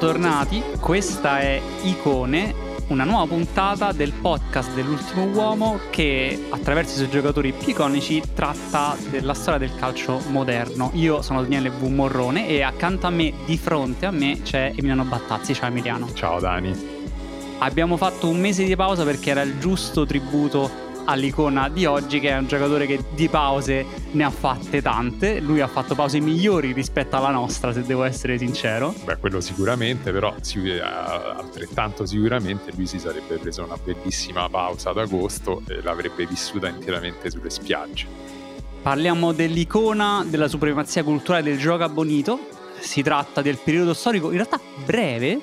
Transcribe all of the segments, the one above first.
Tornati, questa è Icone, una nuova puntata del podcast dell'ultimo uomo che attraverso i suoi giocatori più iconici tratta della storia del calcio moderno. Io sono Daniele V. Morrone e accanto a me, di fronte a me, c'è Emiliano Battazzi. Ciao Emiliano. Ciao Dani. Abbiamo fatto un mese di pausa perché era il giusto tributo all'icona di oggi che è un giocatore che di pause ne ha fatte tante. Lui ha fatto pause migliori rispetto alla nostra se devo essere sincero. Beh quello sicuramente però altrettanto sicuramente lui si sarebbe preso una bellissima pausa ad agosto e l'avrebbe vissuta interamente sulle spiagge. Parliamo dell'icona della supremazia culturale del gioco abbonito si tratta del periodo storico in realtà breve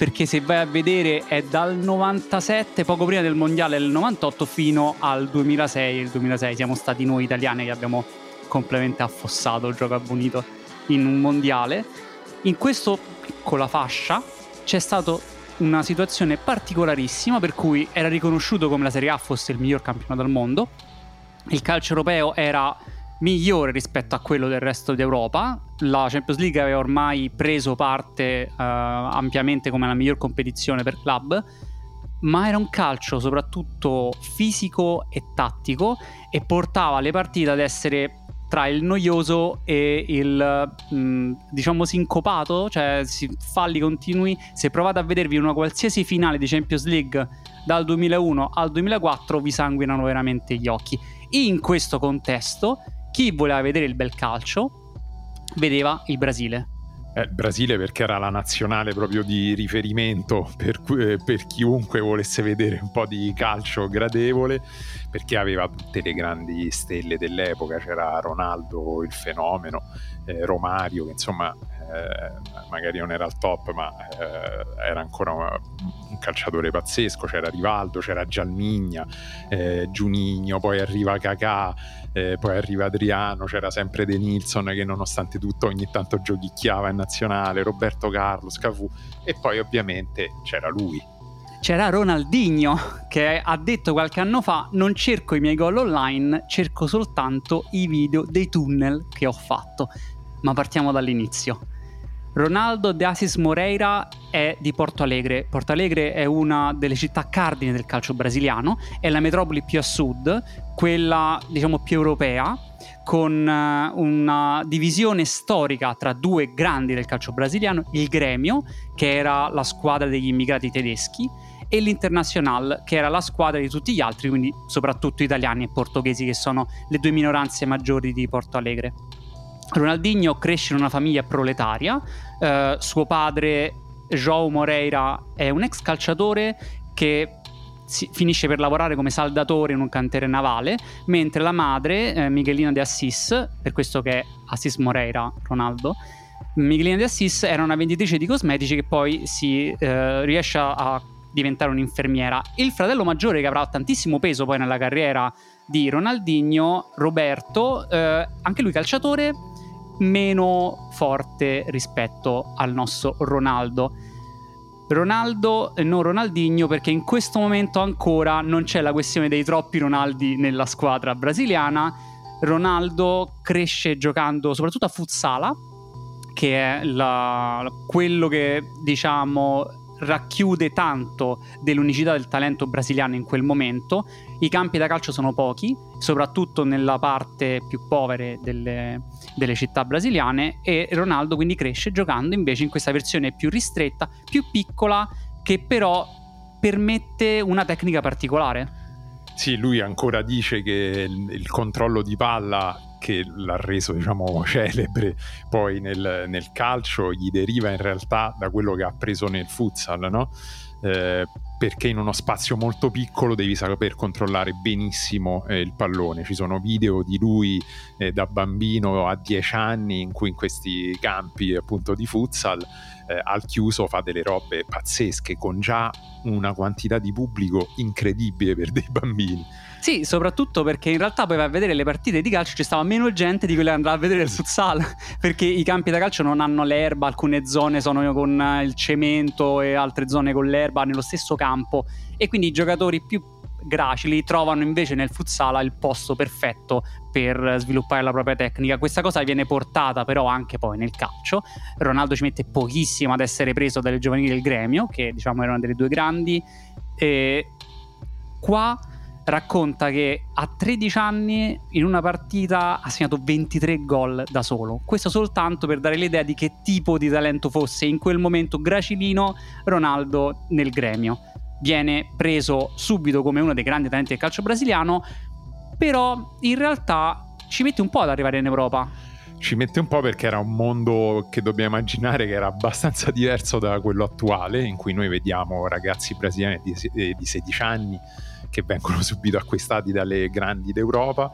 perché se vai a vedere è dal 97, poco prima del mondiale del 98 fino al 2006, il 2006 siamo stati noi italiani che abbiamo completamente affossato il gioco abbonito in un mondiale. In questa piccola fascia c'è stata una situazione particolarissima per cui era riconosciuto come la Serie A fosse il miglior campionato del mondo. Il calcio europeo era migliore rispetto a quello del resto d'Europa. La Champions League aveva ormai preso parte uh, ampiamente come la miglior competizione per club, ma era un calcio soprattutto fisico e tattico e portava le partite ad essere tra il noioso e il mm, diciamo sincopato, cioè falli continui. Se provate a vedervi una qualsiasi finale di Champions League dal 2001 al 2004 vi sanguinano veramente gli occhi. In questo contesto chi voleva vedere il bel calcio vedeva il Brasile. Eh, il Brasile perché era la nazionale proprio di riferimento per, eh, per, chiunque volesse vedere un po' di calcio gradevole, perché aveva tutte le grandi stelle dell'epoca, c'era Ronaldo il fenomeno, eh, Romario che insomma eh, magari non era al top ma eh, era ancora un calciatore pazzesco, c'era Rivaldo, c'era Gialmigna, eh, Giunigno, poi arriva Cacà eh, poi arriva Adriano, c'era sempre De Nilsson che nonostante tutto ogni tanto giochicchiava in nazionale, Roberto Carlos, Cafù e poi ovviamente c'era lui. C'era Ronaldinho che ha detto qualche anno fa non cerco i miei gol online, cerco soltanto i video dei tunnel che ho fatto. Ma partiamo dall'inizio. Ronaldo de Assis Moreira è di Porto Alegre. Porto Alegre è una delle città cardine del calcio brasiliano, è la metropoli più a sud, quella diciamo più europea, con uh, una divisione storica tra due grandi del calcio brasiliano, il Gremio, che era la squadra degli immigrati tedeschi, e l'Internacional, che era la squadra di tutti gli altri, quindi soprattutto italiani e portoghesi, che sono le due minoranze maggiori di Porto Alegre. Ronaldinho cresce in una famiglia proletaria, eh, suo padre João Moreira è un ex calciatore che finisce per lavorare come saldatore in un cantiere navale, mentre la madre, eh, Miguelina de Assis, per questo che è Assis Moreira, Ronaldo, Miguelina de Assis era una venditrice di cosmetici che poi si eh, riesce a diventare un'infermiera. Il fratello maggiore che avrà tantissimo peso poi nella carriera di Ronaldinho, Roberto, eh, anche lui calciatore, meno forte rispetto al nostro Ronaldo. Ronaldo e non Ronaldinho perché in questo momento ancora non c'è la questione dei troppi Ronaldi nella squadra brasiliana. Ronaldo cresce giocando soprattutto a futsala che è la, quello che diciamo racchiude tanto dell'unicità del talento brasiliano in quel momento. I campi da calcio sono pochi, soprattutto nella parte più povere delle, delle città brasiliane e Ronaldo quindi cresce giocando invece in questa versione più ristretta, più piccola, che però permette una tecnica particolare. Sì, lui ancora dice che il, il controllo di palla che l'ha reso diciamo celebre poi nel, nel, calcio gli deriva in realtà da quello che ha preso nel futsal no? Eh, perché in uno spazio molto piccolo devi saper controllare benissimo eh, il pallone. Ci sono video di lui eh, da bambino a 10 anni in cui in questi campi appunto di futsal eh, al chiuso fa delle robe pazzesche con già una quantità di pubblico incredibile per dei bambini. Sì, soprattutto perché in realtà poi vai a vedere le partite di calcio ci stava meno gente di quelle che andava a vedere il futsal, perché i campi da calcio non hanno l'erba, alcune zone sono con il cemento e altre zone con l'erba nello stesso campo e quindi i giocatori più gracili trovano invece nel futsal il posto perfetto per sviluppare la propria tecnica. Questa cosa viene portata però anche poi nel calcio. Ronaldo ci mette pochissimo ad essere preso dalle giovanili del gremio, che diciamo erano delle due grandi. E qua racconta che a 13 anni in una partita ha segnato 23 gol da solo. Questo soltanto per dare l'idea di che tipo di talento fosse in quel momento Gracilino Ronaldo nel gremio. Viene preso subito come uno dei grandi talenti del calcio brasiliano, però in realtà ci mette un po' ad arrivare in Europa. Ci mette un po' perché era un mondo che dobbiamo immaginare che era abbastanza diverso da quello attuale, in cui noi vediamo ragazzi brasiliani di, di 16 anni che vengono subito acquistati dalle grandi d'Europa.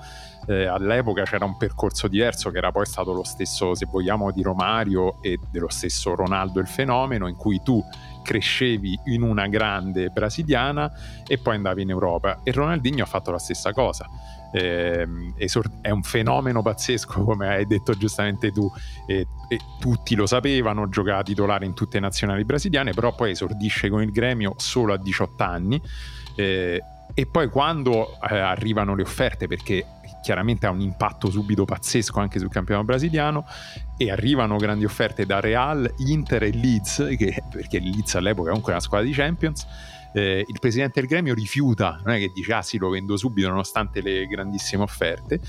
Eh, all'epoca c'era un percorso diverso che era poi stato lo stesso, se vogliamo, di Romario e dello stesso Ronaldo il fenomeno, in cui tu crescevi in una grande brasiliana e poi andavi in Europa. E Ronaldinho ha fatto la stessa cosa. Eh, è un fenomeno pazzesco, come hai detto giustamente tu, e, e tutti lo sapevano, giocava titolare in tutte le nazionali brasiliane, però poi esordisce con il gremio solo a 18 anni. Eh, e poi quando eh, arrivano le offerte, perché chiaramente ha un impatto subito pazzesco anche sul campionato brasiliano, e arrivano grandi offerte da Real, Inter e Leeds, che, perché Leeds all'epoca è comunque una squadra di Champions, eh, il presidente del gremio rifiuta, non è che dice ah sì lo vendo subito nonostante le grandissime offerte,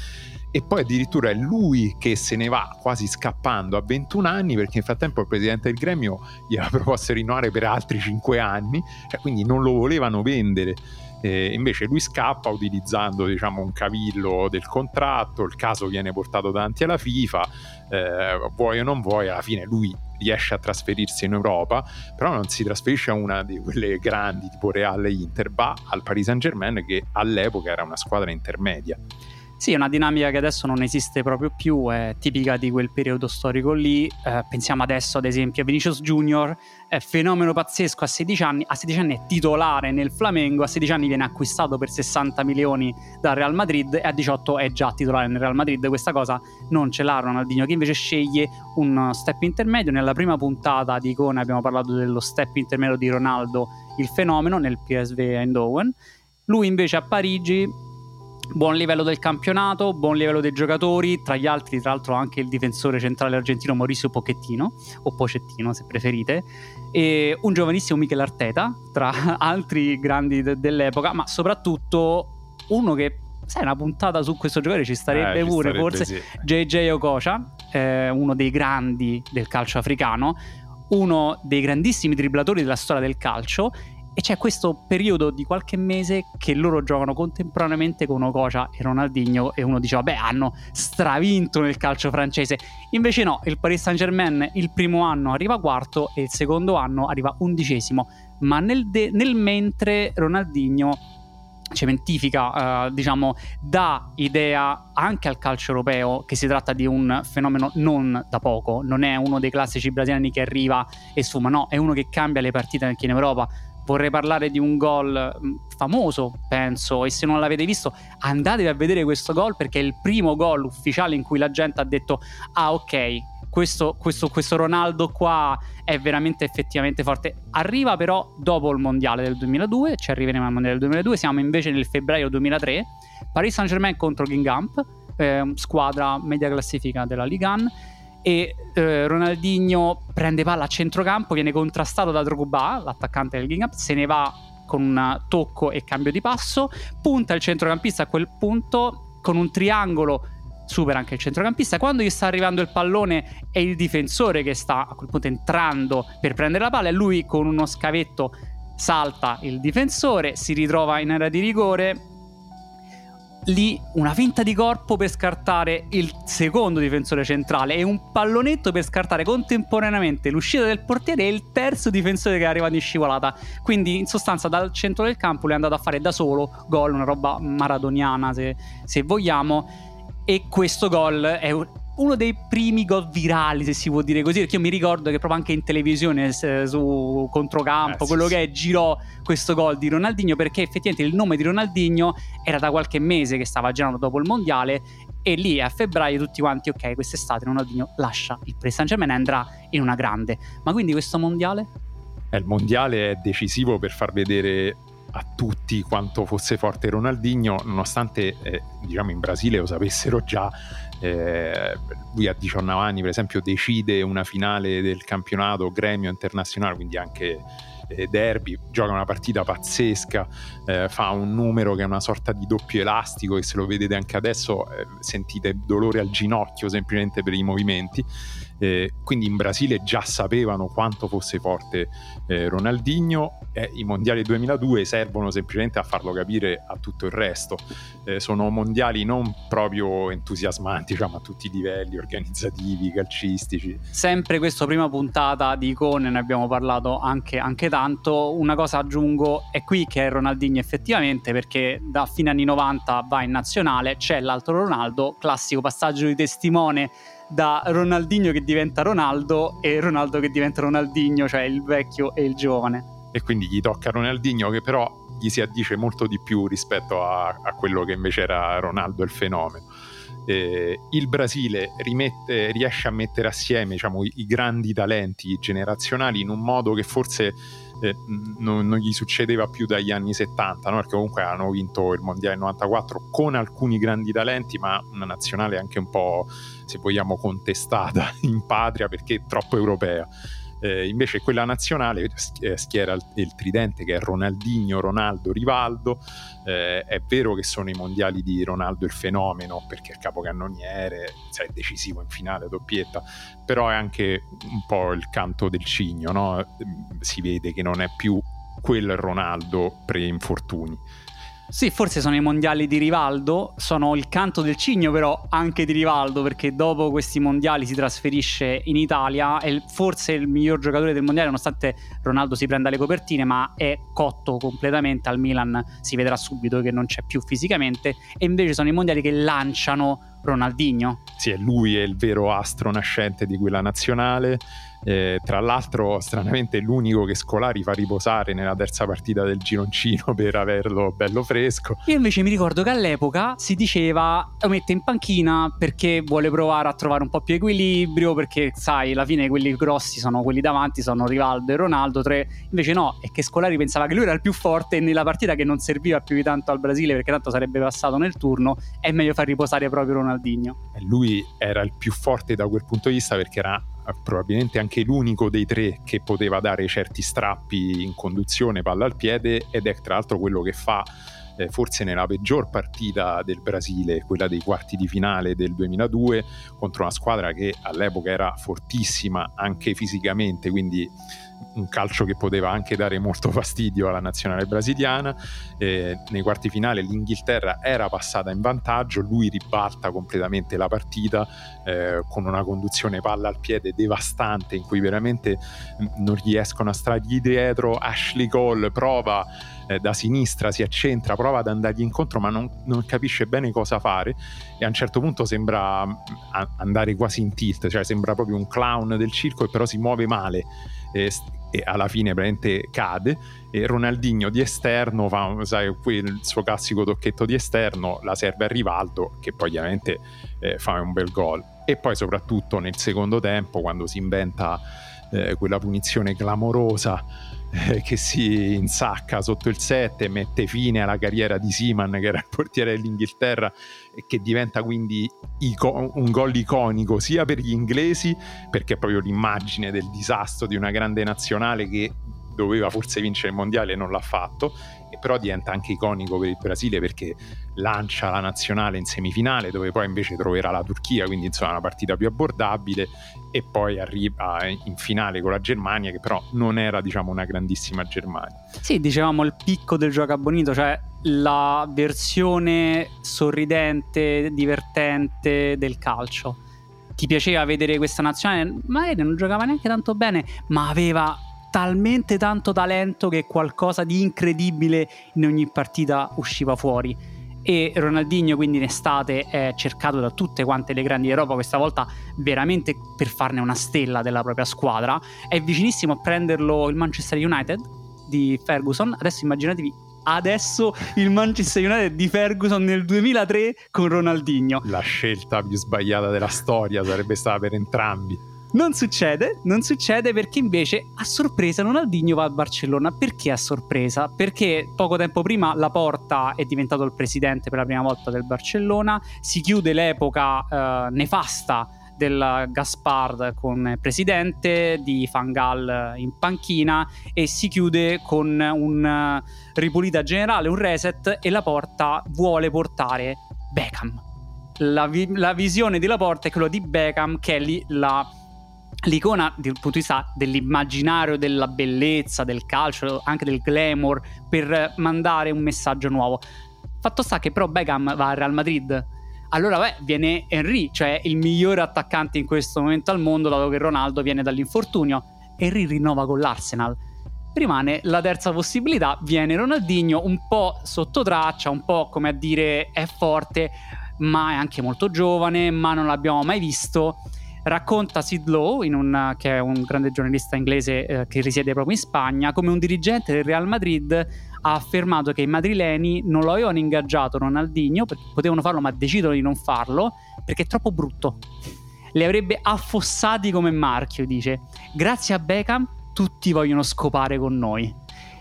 e poi addirittura è lui che se ne va quasi scappando a 21 anni perché nel frattempo il presidente del gremio gli aveva proposto di rinnovare per altri 5 anni, cioè quindi non lo volevano vendere. Eh, invece lui scappa utilizzando diciamo, un cavillo del contratto, il caso viene portato davanti alla FIFA, eh, vuoi o non vuoi, alla fine lui riesce a trasferirsi in Europa, però non si trasferisce a una di quelle grandi tipo Real e Inter, va al Paris Saint Germain che all'epoca era una squadra intermedia. Sì, è una dinamica che adesso non esiste proprio più, è tipica di quel periodo storico lì. Eh, pensiamo adesso ad esempio a Vinicius Junior, è fenomeno pazzesco a 16 anni, a 16 anni è titolare nel Flamengo, a 16 anni viene acquistato per 60 milioni dal Real Madrid e a 18 è già titolare nel Real Madrid. Questa cosa non ce l'ha Ronaldinho che invece sceglie un step intermedio. Nella prima puntata di Icona abbiamo parlato dello step intermedio di Ronaldo, il fenomeno nel PSV Eindhoven. Lui invece a Parigi buon livello del campionato, buon livello dei giocatori, tra gli altri tra l'altro anche il difensore centrale argentino Mauricio Pochettino, o Pocettino se preferite, e un giovanissimo Michele Arteta, tra altri grandi de- dell'epoca, ma soprattutto uno che, sai, una puntata su questo giocatore ci starebbe eh, pure, starebbe, forse, sì. JJ Okocha, eh, uno dei grandi del calcio africano, uno dei grandissimi dribblatori della storia del calcio e c'è questo periodo di qualche mese che loro giocano contemporaneamente con Okocha e Ronaldinho e uno dice vabbè hanno stravinto nel calcio francese. Invece no, il Paris Saint Germain il primo anno arriva quarto e il secondo anno arriva undicesimo. Ma nel, de- nel mentre Ronaldinho cementifica, eh, diciamo, dà idea anche al calcio europeo che si tratta di un fenomeno non da poco, non è uno dei classici brasiliani che arriva e sfuma, no, è uno che cambia le partite anche in Europa vorrei parlare di un gol mm, famoso, penso, e se non l'avete visto andatevi a vedere questo gol perché è il primo gol ufficiale in cui la gente ha detto ah ok, questo, questo, questo, Ronaldo qua è veramente effettivamente forte. Arriva però dopo il mondiale del 2002, ci arriveremo al mondiale del 2002, siamo invece nel febbraio 2003, Paris Saint Germain contro Gingamp, eh, squadra media classifica della Ligue 1 e eh, Ronaldinho prende palla a centrocampo, viene contrastato da Drogba, l'attaccante del Gingham, se ne va con un tocco e cambio di passo, punta il centrocampista a quel punto con un triangolo supera anche il centrocampista. Quando gli sta arrivando il pallone è il difensore che sta a quel punto entrando per prendere la palla e lui con uno scavetto salta il difensore, si ritrova in area di rigore lì una finta di corpo per scartare il secondo difensore centrale e un pallonetto per scartare contemporaneamente l'uscita del portiere e il terzo difensore che è arrivato in scivolata. Quindi in sostanza dal centro del campo lui è andato a fare da solo gol, una roba maradoniana se, se vogliamo. E questo gol è uno dei primi gol virali, se si può dire così, perché io mi ricordo che proprio anche in televisione su controcampo, eh, quello sì, che è, girò questo gol di Ronaldinho perché effettivamente il nome di Ronaldinho era da qualche mese che stava girando dopo il mondiale e lì a febbraio tutti quanti, ok, quest'estate Ronaldinho lascia il Paris Saint Germain e andrà in una grande. Ma quindi questo mondiale? Eh, il mondiale è decisivo per far vedere a tutti quanto fosse forte Ronaldinho, nonostante eh, diciamo in Brasile lo sapessero già eh, lui a 19 anni per esempio decide una finale del campionato gremio internazionale quindi anche eh, derby gioca una partita pazzesca eh, fa un numero che è una sorta di doppio elastico e se lo vedete anche adesso eh, sentite dolore al ginocchio semplicemente per i movimenti eh, quindi in Brasile già sapevano quanto fosse forte eh, Ronaldinho e i mondiali 2002 servono semplicemente a farlo capire a tutto il resto. Eh, sono mondiali non proprio entusiasmanti, diciamo a tutti i livelli organizzativi, calcistici. Sempre questa prima puntata di Icone, ne abbiamo parlato anche, anche tanto. Una cosa aggiungo, è qui che è Ronaldinho effettivamente perché da fine anni 90 va in nazionale, c'è l'altro Ronaldo, classico passaggio di testimone da Ronaldinho che diventa Ronaldo e Ronaldo che diventa Ronaldinho, cioè il vecchio e il giovane. E quindi gli tocca Ronaldinho che però gli si addice molto di più rispetto a, a quello che invece era Ronaldo il fenomeno. Eh, il Brasile rimette, riesce a mettere assieme diciamo, i, i, grandi talenti generazionali in un modo che forse eh, non, non, gli succedeva più dagli anni 70, no? perché comunque hanno vinto il Mondiale 94 con alcuni grandi talenti, ma una nazionale anche un po' se vogliamo, contestata in patria perché troppo europea. Eh, invece quella nazionale eh, schiera il, il, tridente che è Ronaldinho, Ronaldo, Rivaldo. Eh, è vero che sono i mondiali di Ronaldo il fenomeno perché è capocannoniere, cioè, è decisivo in finale, doppietta, però è anche un po' il canto del cigno, no? si vede che non è più quel Ronaldo pre-infortuni. Sì, forse sono i mondiali di Rivaldo, sono il canto del cigno però anche di Rivaldo perché dopo questi mondiali si trasferisce in Italia, è forse il miglior giocatore del mondiale nonostante Ronaldo si prenda le copertine ma è cotto completamente al Milan, si vedrà subito che non c'è più fisicamente e invece sono i mondiali che lanciano Ronaldinho. Sì, lui è il vero astro nascente di quella nazionale eh, tra l'altro, stranamente, è l'unico che Scolari fa riposare nella terza partita del gironcino per averlo bello fresco. Io invece mi ricordo che all'epoca si diceva lo mette in panchina perché vuole provare a trovare un po' più equilibrio, perché sai, alla fine quelli grossi sono quelli davanti, sono Rivaldo e Ronaldo. Tre. Invece no, è che Scolari pensava che lui era il più forte e nella partita che non serviva più di tanto al Brasile perché tanto sarebbe passato nel turno, è meglio far riposare proprio Ronaldinho. E lui era il più forte da quel punto di vista perché era probabilmente anche l'unico dei tre che poteva dare certi strappi in conduzione palla al piede ed è tra l'altro quello che fa eh, forse nella peggior partita del Brasile, quella dei quarti di finale del 2002 contro una squadra che all'epoca era fortissima anche fisicamente, quindi un calcio che poteva anche dare molto fastidio alla nazionale brasiliana. Eh, nei quarti finale l'Inghilterra era passata in vantaggio, lui ribalta completamente la partita eh, con una conduzione palla al piede devastante in cui veramente non riescono a stargli dietro. Ashley Cole prova eh, da sinistra, si accentra, prova ad andargli incontro ma non, non, capisce bene cosa fare e a un certo punto sembra andare quasi in tilt, cioè sembra proprio un clown del circo e però si muove male e, e alla fine praticamente cade e Ronaldinho di esterno fa sai, il suo classico tocchetto di esterno la serve a Rivaldo che poi ovviamente eh, fa un bel gol. E poi soprattutto nel secondo tempo quando si inventa eh, quella punizione clamorosa eh, che si insacca sotto il 7 e mette fine alla carriera di Seaman che era il portiere dell'Inghilterra e che diventa quindi ico- un gol iconico sia per gli inglesi perché è proprio l'immagine del disastro di una grande nazionale che doveva forse vincere il mondiale e non l'ha fatto, e però diventa anche iconico per il Brasile perché lancia la nazionale in semifinale dove poi invece troverà la Turchia, quindi insomma una partita più abbordabile e poi arriva in finale con la Germania che però non era diciamo una grandissima Germania. Sì, dicevamo il picco del gioco bonito, cioè la versione sorridente, divertente del calcio. Ti piaceva vedere questa nazionale? Magari non giocava neanche tanto bene, ma aveva talmente tanto talento che qualcosa di incredibile in ogni partita usciva fuori. E Ronaldinho quindi in estate è cercato da tutte quante le grandi d'Europa, questa volta veramente per farne una stella della propria squadra. È vicinissimo a prenderlo il Manchester United di Ferguson. Adesso immaginatevi adesso il Manchester United di Ferguson nel 2003 con Ronaldinho. La scelta più sbagliata della storia sarebbe stata per entrambi. Non succede, non succede perché invece a sorpresa Ronaldinho va al Barcellona. Perché a sorpresa? Perché poco tempo prima la Porta è diventato il presidente per la prima volta del Barcellona, si chiude l'epoca eh, nefasta del Gaspard come presidente, di Fangal in panchina e si chiude con un ripulita generale, un reset e la Porta vuole portare Beckham. La, vi- la visione di Laporta è quella di Beckham che è lì la l'icona dal punto di vista dell'immaginario, della bellezza, del calcio, anche del glamour, per mandare un messaggio nuovo. Fatto sta che però Beckham va al Real Madrid. Allora beh, viene Henry, cioè il migliore attaccante in questo momento al mondo, dato che Ronaldo viene dall'infortunio. Henry rinnova con l'Arsenal. Rimane la terza possibilità, viene Ronaldinho un po' sotto traccia, un po' come a dire è forte, ma è anche molto giovane, ma non l'abbiamo mai visto racconta Sid Lowe, un, che è un grande giornalista inglese eh, che risiede proprio in Spagna, come un dirigente del Real Madrid ha affermato che i madrileni non lo avevano ingaggiato Ronaldinho, potevano farlo ma decidono di non farlo, perché è troppo brutto. Li avrebbe affossati come marchio, dice. Grazie a Beckham tutti vogliono scopare con noi.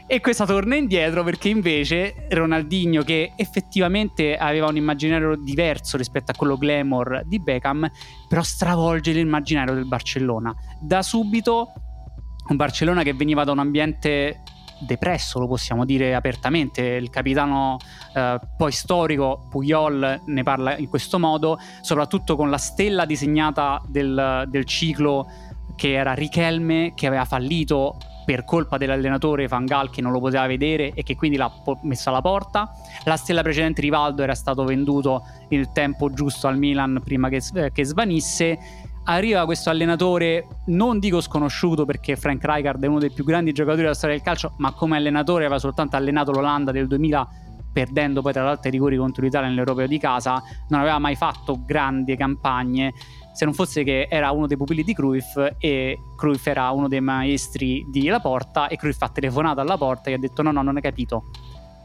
E questa torna indietro perché invece Ronaldinho, che effettivamente aveva un immaginario diverso rispetto a quello glamour di Beckham, però stravolge l'immaginario del Barcellona. Da subito un Barcellona che veniva da un ambiente depresso, lo possiamo dire apertamente. Il capitano eh, poi storico Puyol ne parla in questo modo, soprattutto con la stella disegnata del, del ciclo che era Richelme, che aveva fallito per colpa dell'allenatore Van Gaal che non lo poteva vedere e che quindi l'ha messo alla porta. La stella precedente Rivaldo era stato venduto il tempo giusto al Milan prima che, che svanisse. Arriva questo allenatore, non dico sconosciuto perché Frank Rijkaard è uno dei più grandi giocatori della storia del calcio, ma come allenatore aveva soltanto allenato l'Olanda del 2000 perdendo poi tra l'altro i rigori contro l'Italia nell'Europeo di casa, non aveva mai fatto grandi campagne se non fosse che era uno dei pupilli di Cruyff e Cruyff era uno dei maestri di Laporta e Cruyff ha telefonato alla porta e ha detto no no non hai capito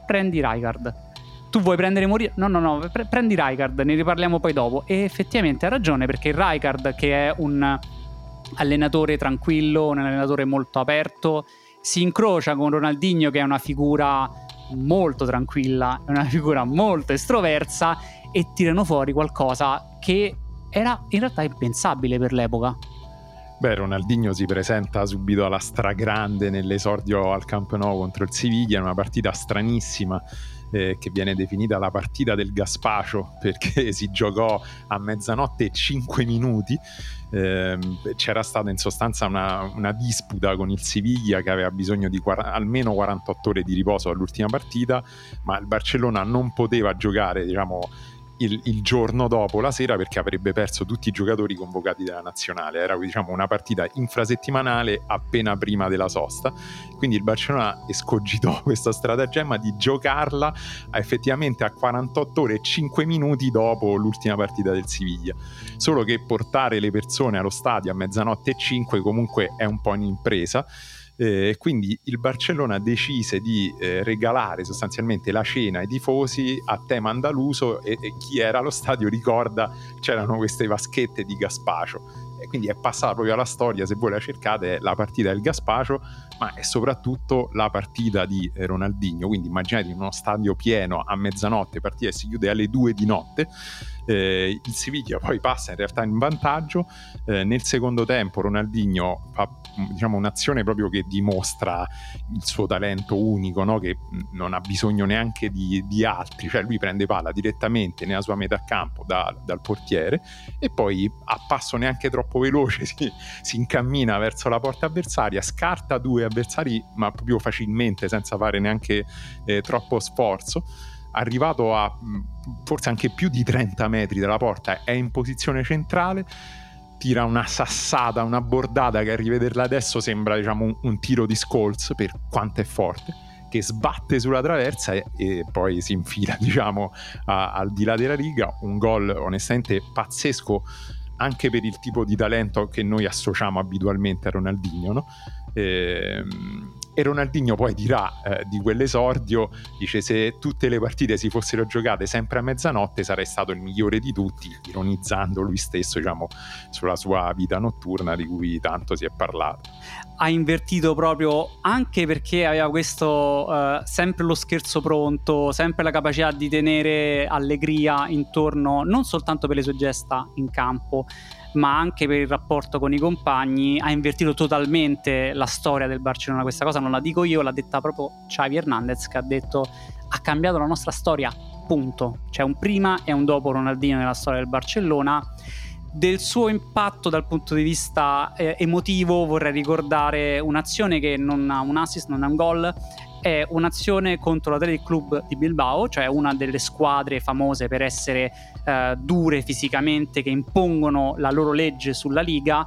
prendi Rijkaard tu vuoi prendere Mourinho? No, no, no, pre- prendi Rijkaard, ne riparliamo poi dopo. E effettivamente ha ragione perché Rijkaard, che è un allenatore tranquillo, un allenatore molto aperto, si incrocia con Ronaldinho, che è una figura molto tranquilla, una figura molto estroversa, e tirano fuori qualcosa che era in realtà impensabile per l'epoca. Beh, Ronaldinho si presenta subito alla stragrande nell'esordio al Camp Nou contro il Siviglia, una partita stranissima eh, che viene definita la partita del Gaspacio perché si giocò a mezzanotte e 5 minuti. Eh, c'era stata in sostanza una, una, disputa con il Siviglia che aveva bisogno di quar- almeno 48 ore di riposo all'ultima partita, ma il Barcellona non poteva giocare, diciamo, il, il, giorno dopo la sera perché avrebbe perso tutti i giocatori convocati dalla nazionale. Era diciamo, una partita infrasettimanale appena prima della sosta. Quindi il Barcellona escogitò questa stratagemma di giocarla effettivamente a 48 ore e 5 minuti dopo l'ultima partita del Siviglia. Solo che portare le persone allo stadio a mezzanotte e 5 comunque è un po' un'impresa eh, quindi il Barcellona decise di eh, regalare sostanzialmente la cena ai tifosi a tema andaluso e, e, chi era allo stadio ricorda c'erano queste vaschette di Gaspacio. Quindi è passata proprio alla storia, se voi la cercate, la partita del Gaspacio, ma è soprattutto la partita di Ronaldinho, quindi immaginate in uno stadio pieno a mezzanotte, partita che si chiude alle due di notte, eh, il Siviglia poi passa in realtà in vantaggio, eh, nel secondo tempo Ronaldinho fa diciamo, un'azione proprio che dimostra il suo talento unico, no? che non ha bisogno neanche di, di, altri, cioè lui prende palla direttamente nella sua metà campo da, dal portiere e poi a passo neanche troppo veloce si, si incammina verso la porta avversaria, scarta due avversari ma proprio facilmente senza fare neanche eh, troppo sforzo arrivato a forse anche più di 30 metri dalla porta, è in posizione centrale, tira una sassata, una bordata che a rivederla adesso sembra diciamo un, un tiro di Scholes per quanto è forte che sbatte sulla traversa e, e poi si infila diciamo a, al di là della riga un gol onestamente pazzesco anche per il tipo di talento che noi associamo abitualmente a Ronaldinho no? ehm, e Ronaldinho poi dirà eh, di quell'esordio, dice se tutte le partite si fossero giocate sempre a mezzanotte sarei stato il migliore di tutti, ironizzando lui stesso diciamo, sulla sua vita notturna di cui tanto si è parlato. Ha invertito proprio anche perché aveva questo uh, sempre lo scherzo pronto, sempre la capacità di tenere allegria intorno non soltanto per le sue gesta in campo, ma anche per il rapporto con i compagni, ha invertito totalmente la storia del Barcellona. Questa cosa non la dico io, l'ha detta proprio Xavi Hernandez che ha detto ha cambiato la nostra storia, punto. C'è un prima e un dopo Ronaldino nella storia del Barcellona. Del suo impatto dal punto di vista eh, emotivo vorrei ricordare un'azione che non ha un assist, non ha un gol, è un'azione contro l'Athletic Club di Bilbao, cioè una delle squadre famose per essere eh, dure fisicamente, che impongono la loro legge sulla Liga.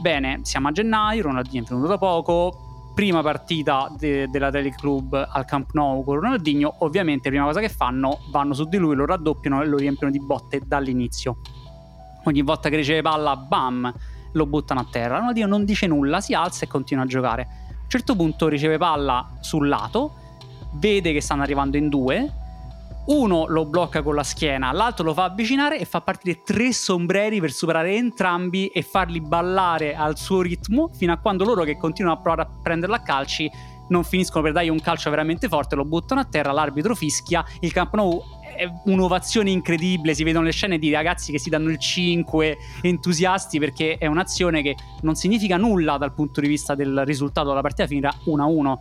Bene, siamo a gennaio, Ronaldinho è venuto da poco, prima partita de- dell'Athletic Club al Camp Nou con Ronaldinho, ovviamente prima cosa che fanno, vanno su di lui, lo raddoppiano e lo riempiono di botte dall'inizio. Ogni volta che riceve palla, bam, lo buttano a terra. Ronaldinho non dice nulla, si alza e continua a giocare un certo punto riceve palla sul lato, vede che stanno arrivando in due, uno lo blocca con la schiena, l'altro lo fa avvicinare e fa partire tre sombreri per superare entrambi e farli ballare al suo ritmo fino a quando loro che continuano a provare a prenderla a calci non finiscono per dargli un calcio veramente forte, lo buttano a terra, l'arbitro fischia, il Camp Nou è un'ovazione incredibile, si vedono le scene di ragazzi che si danno il 5, entusiasti perché è un'azione che non significa nulla dal punto di vista del risultato della partita finirà 1-1,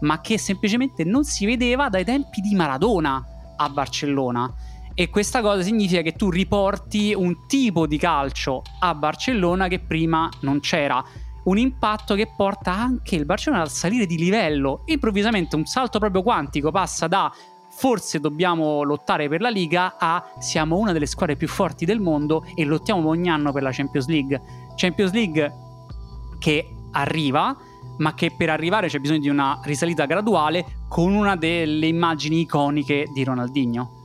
ma che semplicemente non si vedeva dai tempi di Maradona a Barcellona. E questa cosa significa che tu riporti un tipo di calcio a Barcellona che prima non c'era un impatto che porta anche il Barcellona a salire di livello. Improvvisamente un salto proprio quantico passa da forse dobbiamo lottare per la Liga a siamo una delle squadre più forti del mondo e lottiamo ogni anno per la Champions League. Champions League che arriva, ma che per arrivare c'è bisogno di una risalita graduale con una delle immagini iconiche di Ronaldinho.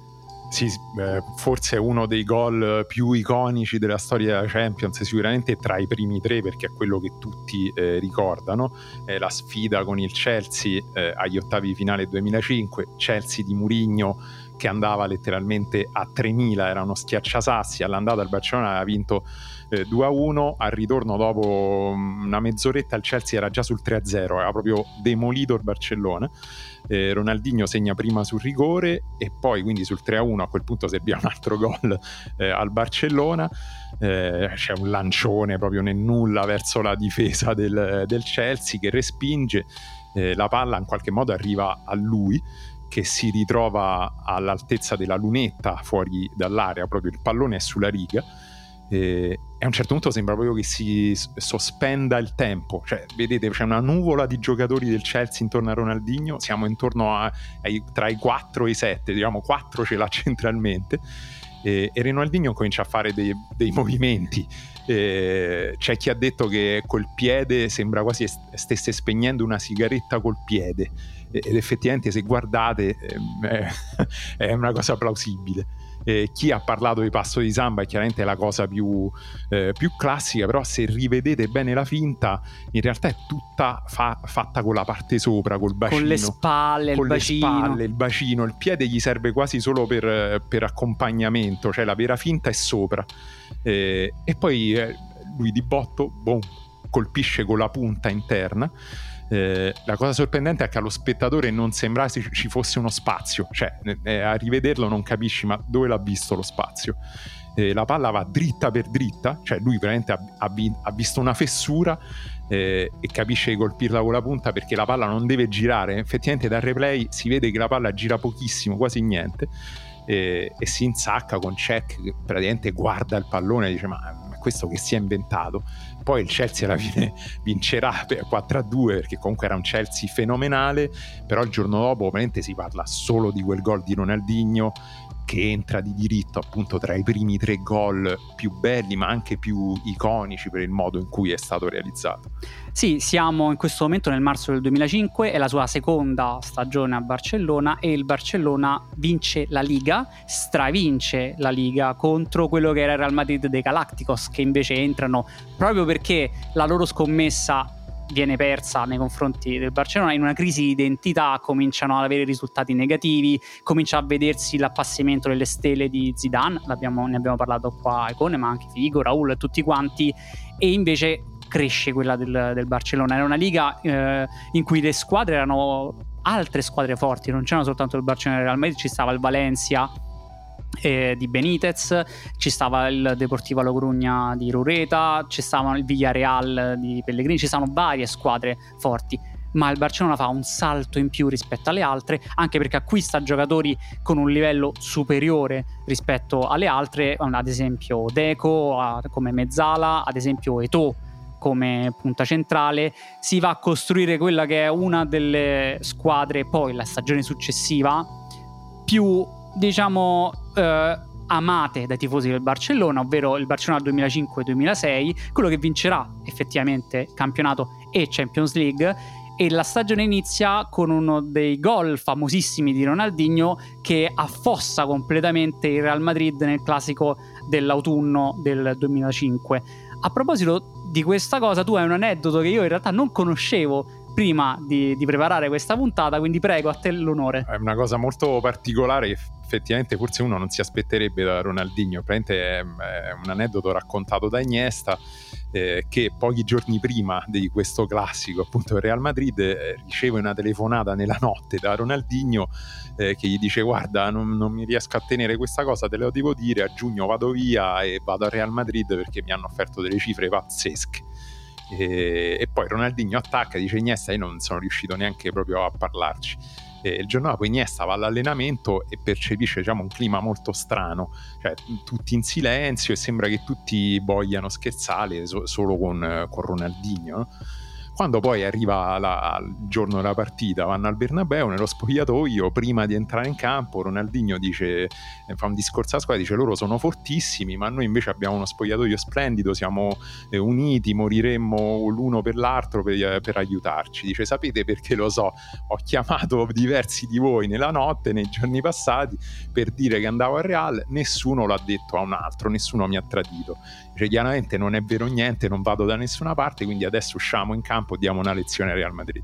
Sì, eh, forse uno dei gol più iconici della storia della Champions, sicuramente tra i primi tre perché è quello che tutti eh, ricordano, è la sfida con il Chelsea eh, agli ottavi di finale 2005, Chelsea di Murigno che andava letteralmente a 3000, era uno schiacciasassi, all'andata il Barcellona aveva vinto eh, 2-1, al ritorno dopo mm, una mezz'oretta il Chelsea era già sul 3-0, aveva proprio demolito il Barcellona. Eh, Ronaldinho segna prima sul rigore e poi quindi sul 3-1 a quel punto serviva un altro gol eh, al Barcellona. Eh, c'è un lancione proprio nel nulla verso la difesa del, del Chelsea che respinge eh, la palla in qualche modo arriva a lui che si ritrova all'altezza della lunetta fuori dall'area proprio il pallone è sulla riga a un certo punto sembra proprio che si sospenda il tempo. Cioè, vedete, c'è una nuvola di giocatori del Chelsea intorno a Ronaldinho. Siamo intorno a, ai, tra i 4 e i 7, diciamo 4 ce l'ha centralmente. E, e Ronaldinho comincia a fare dei, dei movimenti. E c'è chi ha detto che col piede sembra quasi stesse spegnendo una sigaretta col piede. Ed effettivamente, se guardate, ehm, è una cosa plausibile eh, chi ha parlato di passo di samba è chiaramente la cosa più, eh, più, classica, però se rivedete bene la finta, in realtà è tutta fa- fatta con la parte sopra, col bacino. Con le spalle, con il le bacino. spalle, il bacino, il piede gli serve quasi solo per, per accompagnamento, cioè la vera finta è sopra. Eh, e poi eh, lui di botto, boom, colpisce con la punta interna. Eh, la cosa sorprendente è che allo spettatore non sembrava ci fosse uno spazio, cioè eh, a rivederlo non capisci ma dove l'ha visto lo spazio. Eh, la palla va dritta per dritta, cioè lui veramente ha, ha, ha visto una fessura eh, e capisce di colpirla con la punta perché la palla non deve girare. Effettivamente dal replay si vede che la palla gira pochissimo, quasi niente, eh, e si insacca con Check che praticamente guarda il pallone e dice ma questo che si è inventato. Poi il Chelsea alla fine vincerà per 4-2 perché comunque era un Chelsea fenomenale, però il giorno dopo ovviamente si parla solo di quel gol di Ronaldinho che entra di diritto appunto tra i primi tre gol più belli ma anche più iconici per il modo in cui è stato realizzato. Sì, siamo in questo momento nel marzo del 2005, è la sua seconda stagione a Barcellona e il Barcellona vince la Liga, stravince la Liga contro quello che era il Real Madrid dei Galacticos che invece entrano proprio perché la loro scommessa viene persa nei confronti del Barcellona in una crisi di identità cominciano ad avere risultati negativi comincia a vedersi l'appassimento delle stelle di Zidane ne abbiamo parlato qua a Icone ma anche Figo, Raul e tutti quanti e invece cresce quella del, del Barcellona. Era una liga eh, in cui le squadre erano altre squadre forti non c'erano soltanto il Barcellona e il Real Madrid ci stava il Valencia eh, di Benitez, ci stava il Deportivo Logrugna di Rureta, ci stava il Villarreal di Pellegrini, ci stavano varie squadre forti ma il Barcellona fa un salto in più rispetto alle altre, anche perché acquista giocatori con un livello superiore rispetto alle altre, ad esempio Deco come mezzala, ad esempio Eto'o come punta centrale, si va a costruire quella che è una delle squadre poi la stagione successiva più diciamo eh, amate dai tifosi del Barcellona, ovvero il Barcellona 2005-2006, quello che vincerà effettivamente campionato e Champions League e la stagione inizia con uno dei gol famosissimi di Ronaldinho che affossa completamente il Real Madrid nel classico dell'autunno del 2005. A proposito di questa cosa, tu hai un aneddoto che io in realtà non conoscevo prima di, di preparare questa puntata, quindi prego a te l'onore. È una cosa molto particolare effettivamente forse uno non si aspetterebbe da Ronaldinho, praticamente è, un aneddoto raccontato da Iniesta eh, che pochi giorni prima di questo classico appunto il Real Madrid eh, riceve una telefonata nella notte da Ronaldinho eh, che gli dice guarda non, non, mi riesco a tenere questa cosa te lo devo dire a giugno vado via e vado al Real Madrid perché mi hanno offerto delle cifre pazzesche e, e poi Ronaldinho attacca dice Iniesta io non sono riuscito neanche proprio a parlarci eh, il giorno dopo Iniesta va all'allenamento e percepisce diciamo, un clima molto strano, cioè tutti in silenzio e sembra che tutti vogliano scherzare so- solo con, con Ronaldinho. Quando poi arriva la, il giorno della partita, vanno al Bernabeu, nello spogliatoio, prima di entrare in campo, Ronaldinho dice, eh, fa un discorso alla squadra, dice loro sono fortissimi, ma noi invece abbiamo uno spogliatoio splendido, siamo eh, uniti, moriremmo l'uno per l'altro per, eh, per, aiutarci. Dice, sapete perché lo so, ho chiamato diversi di voi nella notte, nei giorni passati, per dire che andavo al Real, nessuno l'ha detto a un altro, nessuno mi ha tradito. Dice, chiaramente non è vero niente, non vado da nessuna parte, quindi adesso usciamo in campo, diamo una lezione a Real Madrid.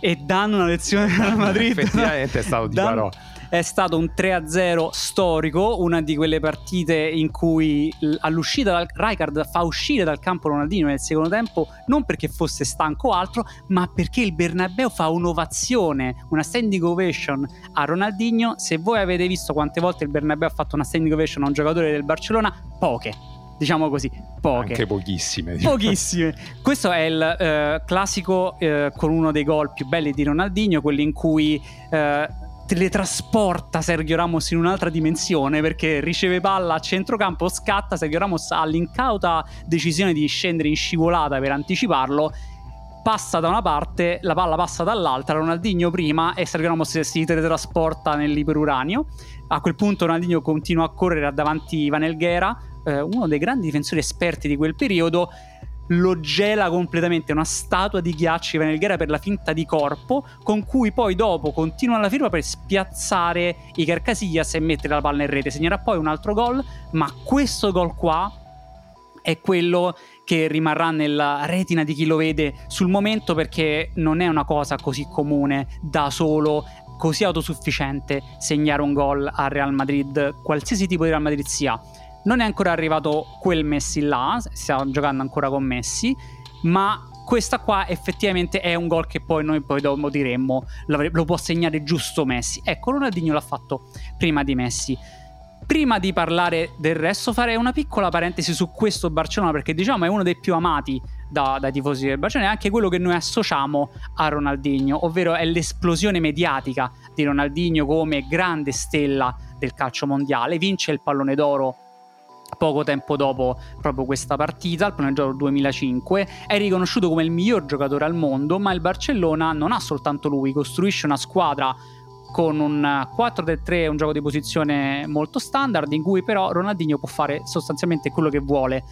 E danno una lezione al Madrid. Effettivamente è stato di Dan-. È stato un 3-0 storico, una di quelle partite in cui all'uscita dal Rijkaard fa uscire dal campo Ronaldinho nel secondo tempo non perché fosse stanco o altro, ma perché il Bernabeu fa un'ovazione, una standing ovation a Ronaldinho. Se voi avete visto quante volte il Bernabeu ha fatto una standing ovation a un giocatore del Barcellona, poche diciamo così, poche. Anche pochissime. Diciamo. Pochissime. Questo è il eh, classico eh, con uno dei gol più belli di Ronaldinho, quelli in cui eh, teletrasporta Sergio Ramos in un'altra dimensione perché riceve palla a centrocampo, scatta, Sergio Ramos ha l'incauta decisione di scendere in scivolata per anticiparlo passa da una parte, la palla passa dall'altra, Ronaldinho prima e Sergio Ramos si teletrasporta nell'iperuranio. A quel punto Ronaldinho continua a correre davanti Ivan Elghera, eh, uno dei grandi difensori esperti di quel periodo, lo gela completamente, una statua di ghiaccio Ivan Elghera per la finta di corpo, con cui poi dopo continua la firma per spiazzare i Carcasillas e mettere la palla in rete. Segnerà poi un altro gol, ma questo gol qua è quello che rimarrà nella retina di chi lo vede sul momento perché non è una cosa così comune da solo così autosufficiente segnare un gol al Real Madrid, qualsiasi tipo di Real Madrid sia. Non è ancora arrivato quel Messi là, stiamo giocando ancora con Messi, ma questa qua effettivamente è un gol che poi noi poi dopo diremmo lo può segnare giusto Messi. Ecco, Ronaldinho l'ha fatto prima di Messi. Prima di parlare del resto, farei una piccola parentesi su questo Barcellona perché diciamo è uno dei più amati da, dai tifosi del Barcellona, è anche quello che noi associamo a Ronaldinho, ovvero è l'esplosione mediatica di Ronaldinho come grande stella del calcio mondiale. Vince il pallone d'oro poco tempo dopo proprio questa partita, il pallone d'oro 2005, è riconosciuto come il miglior giocatore al mondo, ma il Barcellona non ha soltanto lui, costruisce una squadra con un 4-3-3, un gioco di posizione molto standard, in cui però Ronaldinho può fare sostanzialmente quello che vuole.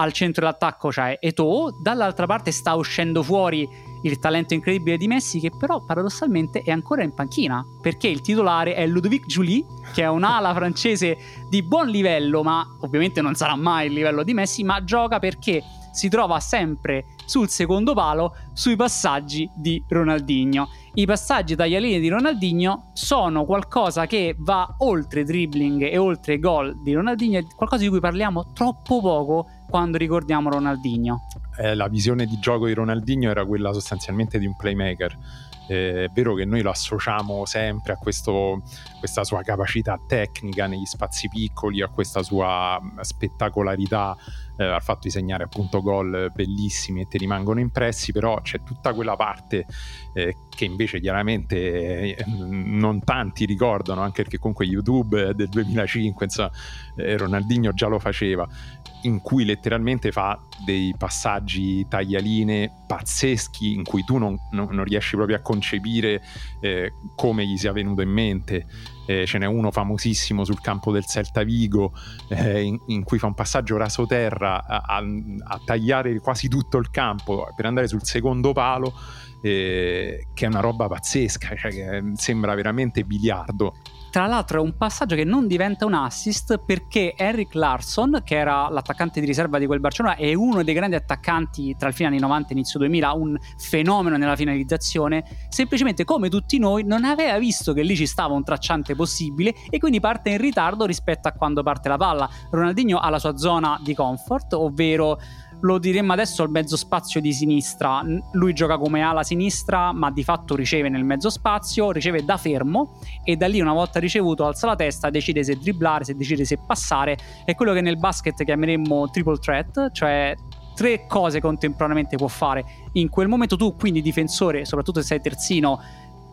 Al centro dell'attacco c'è Eto'o, dall'altra parte sta uscendo fuori il talento incredibile di Messi, che però paradossalmente è ancora in panchina, perché il titolare è Ludovic Julie, che è un'ala francese di buon livello, ma ovviamente non sarà mai il livello di Messi, ma gioca perché si trova sempre sul secondo palo sui passaggi di Ronaldinho. I passaggi taglialine di Ronaldinho sono qualcosa che va oltre dribbling e oltre gol di Ronaldinho, qualcosa di cui parliamo troppo poco quando ricordiamo Ronaldinho. Eh, la visione di gioco di Ronaldinho era quella sostanzialmente di un playmaker. Eh, è vero che noi lo associamo sempre a questo, questa sua capacità tecnica negli spazi piccoli, a questa sua spettacolarità eh, al fatto di segnare appunto gol bellissimi e ti rimangono impressi, però c'è tutta quella parte eh, che invece chiaramente eh, non tanti ricordano, anche perché comunque YouTube del 2005, insomma, eh, Ronaldinho già lo faceva, in cui letteralmente fa dei passaggi taglialine pazzeschi in cui tu non, non, non riesci proprio a concepire eh, come gli sia venuto in mente eh, ce n'è uno famosissimo sul campo del Celta Vigo eh, in, in, cui fa un passaggio rasoterra a, a, a tagliare quasi tutto il campo per andare sul secondo palo eh, che è una roba pazzesca, cioè che sembra veramente biliardo. Tra l'altro è un passaggio che non diventa un assist perché Eric Larson, che era l'attaccante di riserva di quel Barcellona, è uno dei grandi attaccanti tra il fine anni 90 e inizio 2000, un fenomeno nella finalizzazione, semplicemente come tutti noi non aveva visto che lì ci stava un tracciante possibile e quindi parte in ritardo rispetto a quando parte la palla. Ronaldinho ha la sua zona di comfort, ovvero lo diremmo adesso al mezzo spazio di sinistra. Lui gioca come ala sinistra, ma di fatto riceve nel mezzo spazio, riceve da fermo e da lì una volta ricevuto alza la testa, decide se dribblare, se decide se passare. È quello che nel basket chiameremmo triple threat, cioè tre cose contemporaneamente può fare. In quel momento tu, quindi difensore, soprattutto se sei terzino,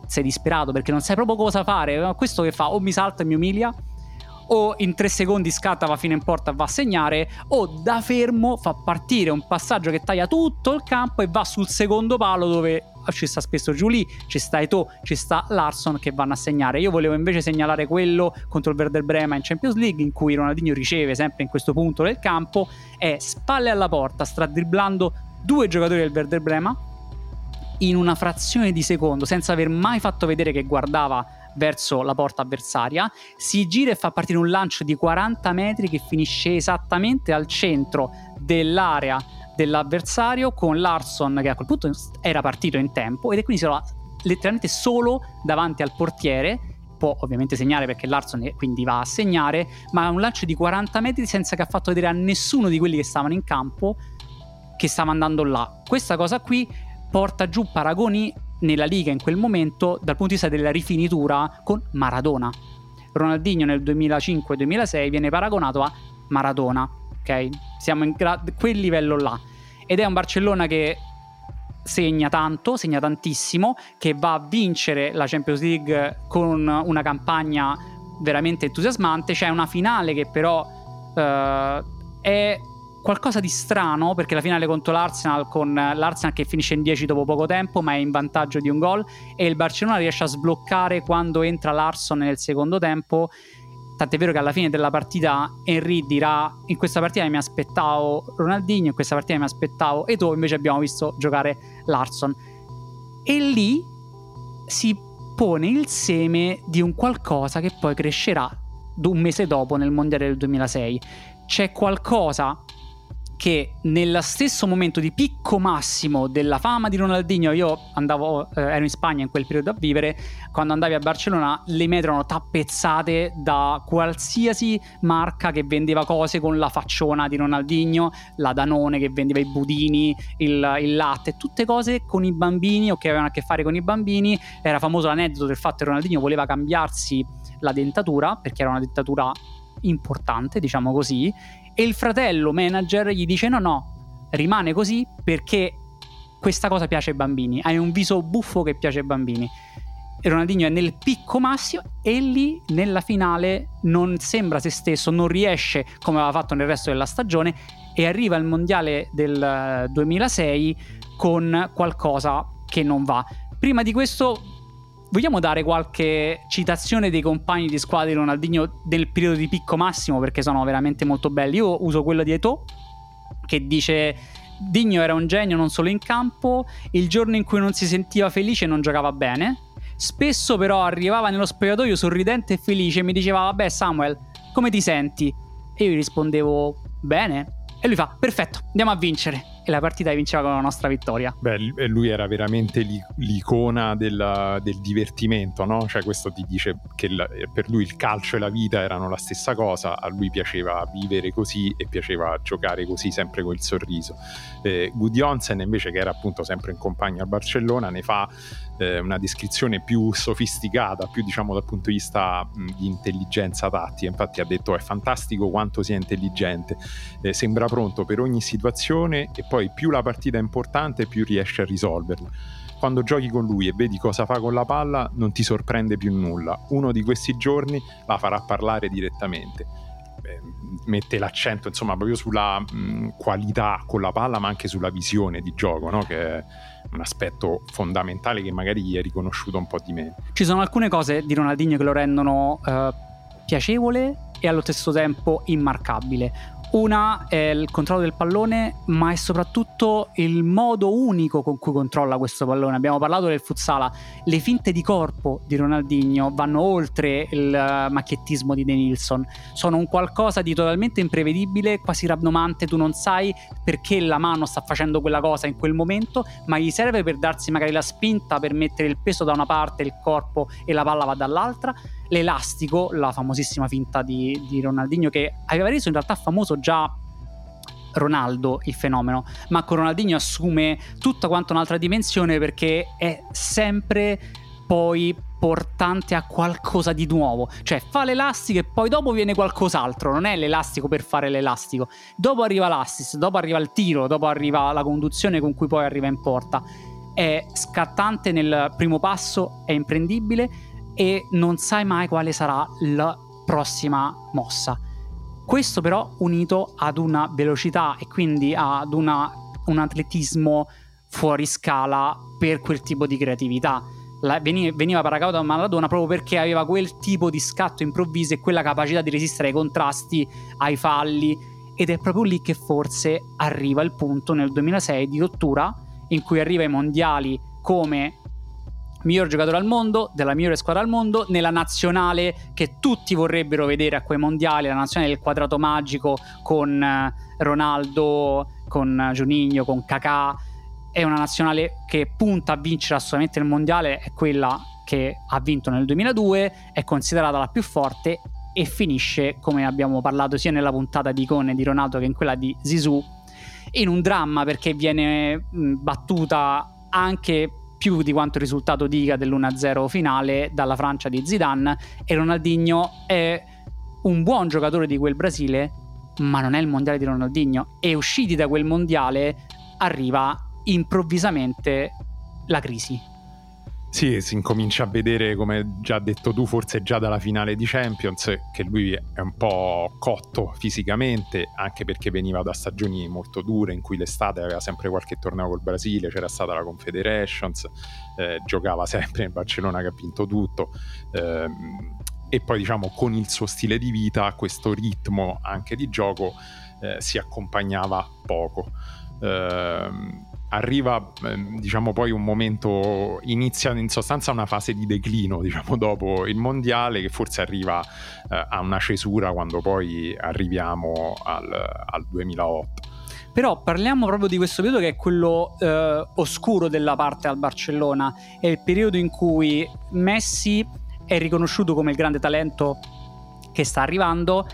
sei disperato perché non sai proprio cosa fare. Questo che fa o mi salta e mi umilia o in tre secondi scatta, va fino in porta, va a segnare, o da fermo fa partire un passaggio che taglia tutto il campo e va sul secondo palo dove ci sta spesso Julie, ci sta Eto, ci sta Larson che vanno a segnare. Io volevo invece segnalare quello contro il Werder Brema in Champions League in cui Ronaldinho riceve sempre in questo punto del campo e spalle alla porta, sta dribblando due giocatori del Werder Brema in una frazione di secondo senza aver mai fatto vedere che guardava verso la porta avversaria, si gira e fa partire un lancio di 40 metri che finisce esattamente al centro dell'area dell'avversario con Larson che a quel punto era partito in tempo ed è quindi si letteralmente solo davanti al portiere. Può ovviamente segnare perché Larson quindi va a segnare ma un lancio di 40 metri senza che ha fatto vedere a nessuno di quelli che stavano in campo che stava andando là. Questa cosa qui porta giù paragoni nella Liga in quel momento dal punto di vista della rifinitura con Maradona. Ronaldinho nel 2005-2006 viene paragonato a Maradona. ok? Siamo in gra- quel livello là. Ed è un Barcellona che segna tanto, segna tantissimo, che va a vincere la Champions League con una campagna veramente entusiasmante. C'è una finale che però uh, è qualcosa di strano perché la finale contro l'Arsenal con l'Arsenal che finisce in 10 dopo poco tempo ma è in vantaggio di un gol e il Barcellona riesce a sbloccare quando entra Larson nel secondo tempo. Tant'è vero che alla fine della partita Henry dirà in questa partita mi aspettavo Ronaldinho in questa partita mi aspettavo e tu invece abbiamo visto giocare Larson e lì si pone il seme di un qualcosa che poi crescerà un mese dopo nel mondiale del 2006 c'è qualcosa che nello stesso momento di picco massimo della fama di Ronaldinho, io andavo, eh, ero in Spagna in quel periodo a vivere, quando andavi a Barcellona le metro erano tappezzate da qualsiasi marca che vendeva cose con la facciona di Ronaldinho, la Danone che vendeva i budini, il, il latte, tutte cose con i bambini o che avevano a che fare con i bambini. Era famoso l'aneddoto del fatto che Ronaldinho voleva cambiarsi la dentatura perché era una dentatura importante, diciamo così, e il fratello manager gli dice no no, rimane così perché questa cosa piace ai bambini, hai un viso buffo che piace ai bambini. E Ronaldinho è nel picco massimo e lì nella finale non sembra se stesso, non riesce come aveva fatto nel resto della stagione e arriva al mondiale del 2006 eh, con qualcosa che non va. Prima di questo Vogliamo dare qualche citazione dei compagni di squadra di Ronaldinho del periodo di picco massimo perché sono veramente molto belli. Io uso quello di Eto che dice Digno era un genio non solo in campo, il giorno in cui non si sentiva felice non giocava bene. Spesso però arrivava nello spogliatoio sorridente e felice e mi diceva vabbè Samuel, come ti senti? E io gli rispondevo bene. E lui fa perfetto, andiamo a vincere e la partita vinceva con la nostra vittoria. Beh, lui era veramente l'icona del, del divertimento, no? Cioè questo ti dice che la, per lui il calcio e la vita erano la stessa cosa, a lui piaceva vivere così e piaceva giocare così sempre con il sorriso. Eh, Gudjonsen invece che era appunto sempre in compagno a Barcellona ne fa eh, una descrizione più sofisticata, più diciamo dal punto di vista mh, di intelligenza tattica. Infatti ha detto è fantastico quanto sia intelligente, eh, sembra pronto per ogni situazione e poi più la partita è importante più riesce a risolverla. Quando giochi con lui e vedi cosa fa con la palla non ti sorprende più nulla. Uno di questi giorni la farà parlare direttamente mette l'accento insomma proprio sulla mh, qualità con la palla ma anche sulla visione di gioco no? che un aspetto fondamentale che magari gli è riconosciuto un po' di meno. Ci sono alcune cose di Ronaldinho che lo rendono uh, piacevole e allo stesso tempo immarcabile una è il controllo del pallone, ma è soprattutto il modo unico con cui controlla questo pallone. Abbiamo parlato del futsala, le finte di corpo di Ronaldinho vanno oltre il macchiettismo di De Nilsson, sono un qualcosa di totalmente imprevedibile, quasi randomante, tu non sai perché la mano sta facendo quella cosa in quel momento, ma gli serve per darsi magari la spinta per mettere il peso da una parte, il corpo e la palla va dall'altra l'elastico, la famosissima finta di, di Ronaldinho che aveva reso in realtà famoso già Ronaldo il fenomeno, ma con Ronaldinho assume tutta quanto un'altra dimensione perché è sempre poi portante a qualcosa di nuovo, cioè fa l'elastico e poi dopo viene qualcos'altro, non è l'elastico per fare l'elastico, dopo arriva l'assist, dopo arriva il tiro, dopo arriva la conduzione con cui poi arriva in porta. È scattante nel primo passo, è imprendibile e non sai mai quale sarà la prossima mossa. Questo però unito ad una velocità e quindi ad una, un atletismo fuori scala per quel tipo di creatività. La, veniva, veniva paragonato a Maradona proprio perché aveva quel tipo di scatto improvviso e quella capacità di resistere ai contrasti, ai falli ed è proprio lì che forse arriva il punto nel 2006 di rottura in cui arriva ai mondiali come miglior giocatore al mondo, della migliore squadra al mondo, nella nazionale che tutti vorrebbero vedere a quei mondiali, la nazionale del quadrato magico con eh, Ronaldo, con Juninho, con Kakà. È una nazionale che punta a vincere assolutamente il mondiale, è quella che ha vinto nel 2002, è considerata la più forte e finisce, come abbiamo parlato sia nella puntata di Icone di Ronaldo che in quella di Zizou, in un dramma perché viene battuta anche più di quanto il risultato dica dell'1-0 finale dalla Francia di Zidane e Ronaldinho è un buon giocatore di quel Brasile ma non è il mondiale di Ronaldinho. E usciti da quel mondiale arriva improvvisamente la crisi. Sì, si incomincia a vedere, come già detto tu, forse già dalla finale di Champions, che lui è un po' cotto fisicamente, anche perché veniva da stagioni molto dure in cui l'estate aveva sempre qualche torneo col Brasile, c'era stata la Confederations, eh, giocava sempre nel Barcellona che ha vinto tutto. Eh, e poi diciamo con il suo stile di vita, questo ritmo anche di gioco eh, si accompagnava poco. Eh, arriva ehm, diciamo poi un momento inizia in sostanza una fase di declino diciamo dopo il mondiale che forse arriva eh, a una cesura quando poi arriviamo al, al 2008 però parliamo proprio di questo periodo che è quello eh, oscuro della parte al Barcellona. È il periodo in cui Messi è riconosciuto come il grande talento che sta arrivando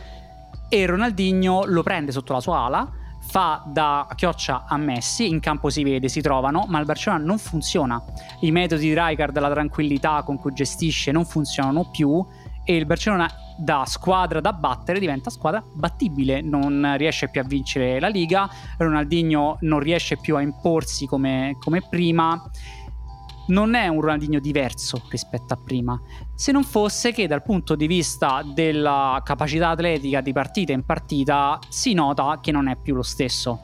e Ronaldinho lo prende sotto la sua ala fa da chioccia a Messi, in campo si vede, si trovano, ma il Barcellona non funziona. I metodi di Rijkaard, la tranquillità con cui gestisce non funzionano più e il Barcellona da squadra da battere diventa squadra battibile, non riesce più a vincere la Liga, Ronaldinho non riesce più a imporsi come, come prima non è un Ronaldinho diverso rispetto a prima, se non fosse che dal punto di vista della capacità atletica di partita in partita si nota che non è più lo stesso.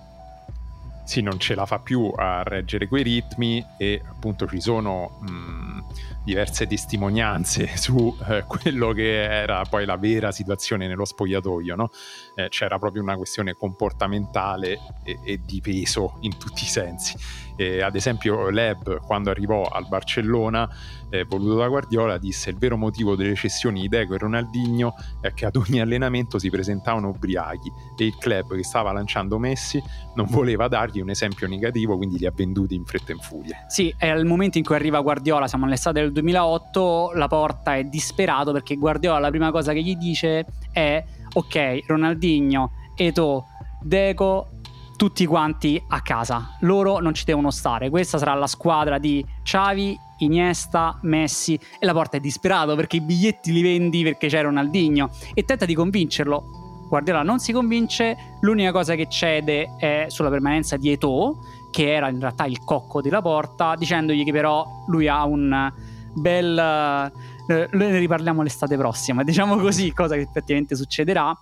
Sì, non ce la fa più a reggere quei ritmi e appunto ci sono mh, diverse testimonianze su eh, quello che era poi la vera situazione nello spogliatoio, no? eh, c'era proprio una questione comportamentale e, e di peso in tutti i sensi eh, ad esempio Leb quando arrivò al Barcellona eh, voluto da Guardiola disse il vero motivo delle cessioni di Deco e Ronaldinho è che ad ogni allenamento si presentavano ubriachi e il club che stava lanciando Messi non voleva dargli un esempio negativo quindi li ha venduti in fretta e in furia sì è al momento in cui arriva Guardiola siamo all'estate del 2008 la porta è disperato perché Guardiola la prima cosa che gli dice è ok Ronaldinho Eto Deco tutti quanti a casa. Loro non ci devono stare. Questa sarà la squadra di Xavi, Iniesta, Messi e la porta è disperato perché i biglietti li vendi perché c'è Ronaldinho e tenta di convincerlo. Guardiola non si convince, l'unica cosa che cede è sulla permanenza di Eto'o, che era in realtà il cocco della porta, dicendogli che però lui ha un bel... Eh, ne riparliamo l'estate prossima, diciamo così, cosa che effettivamente succederà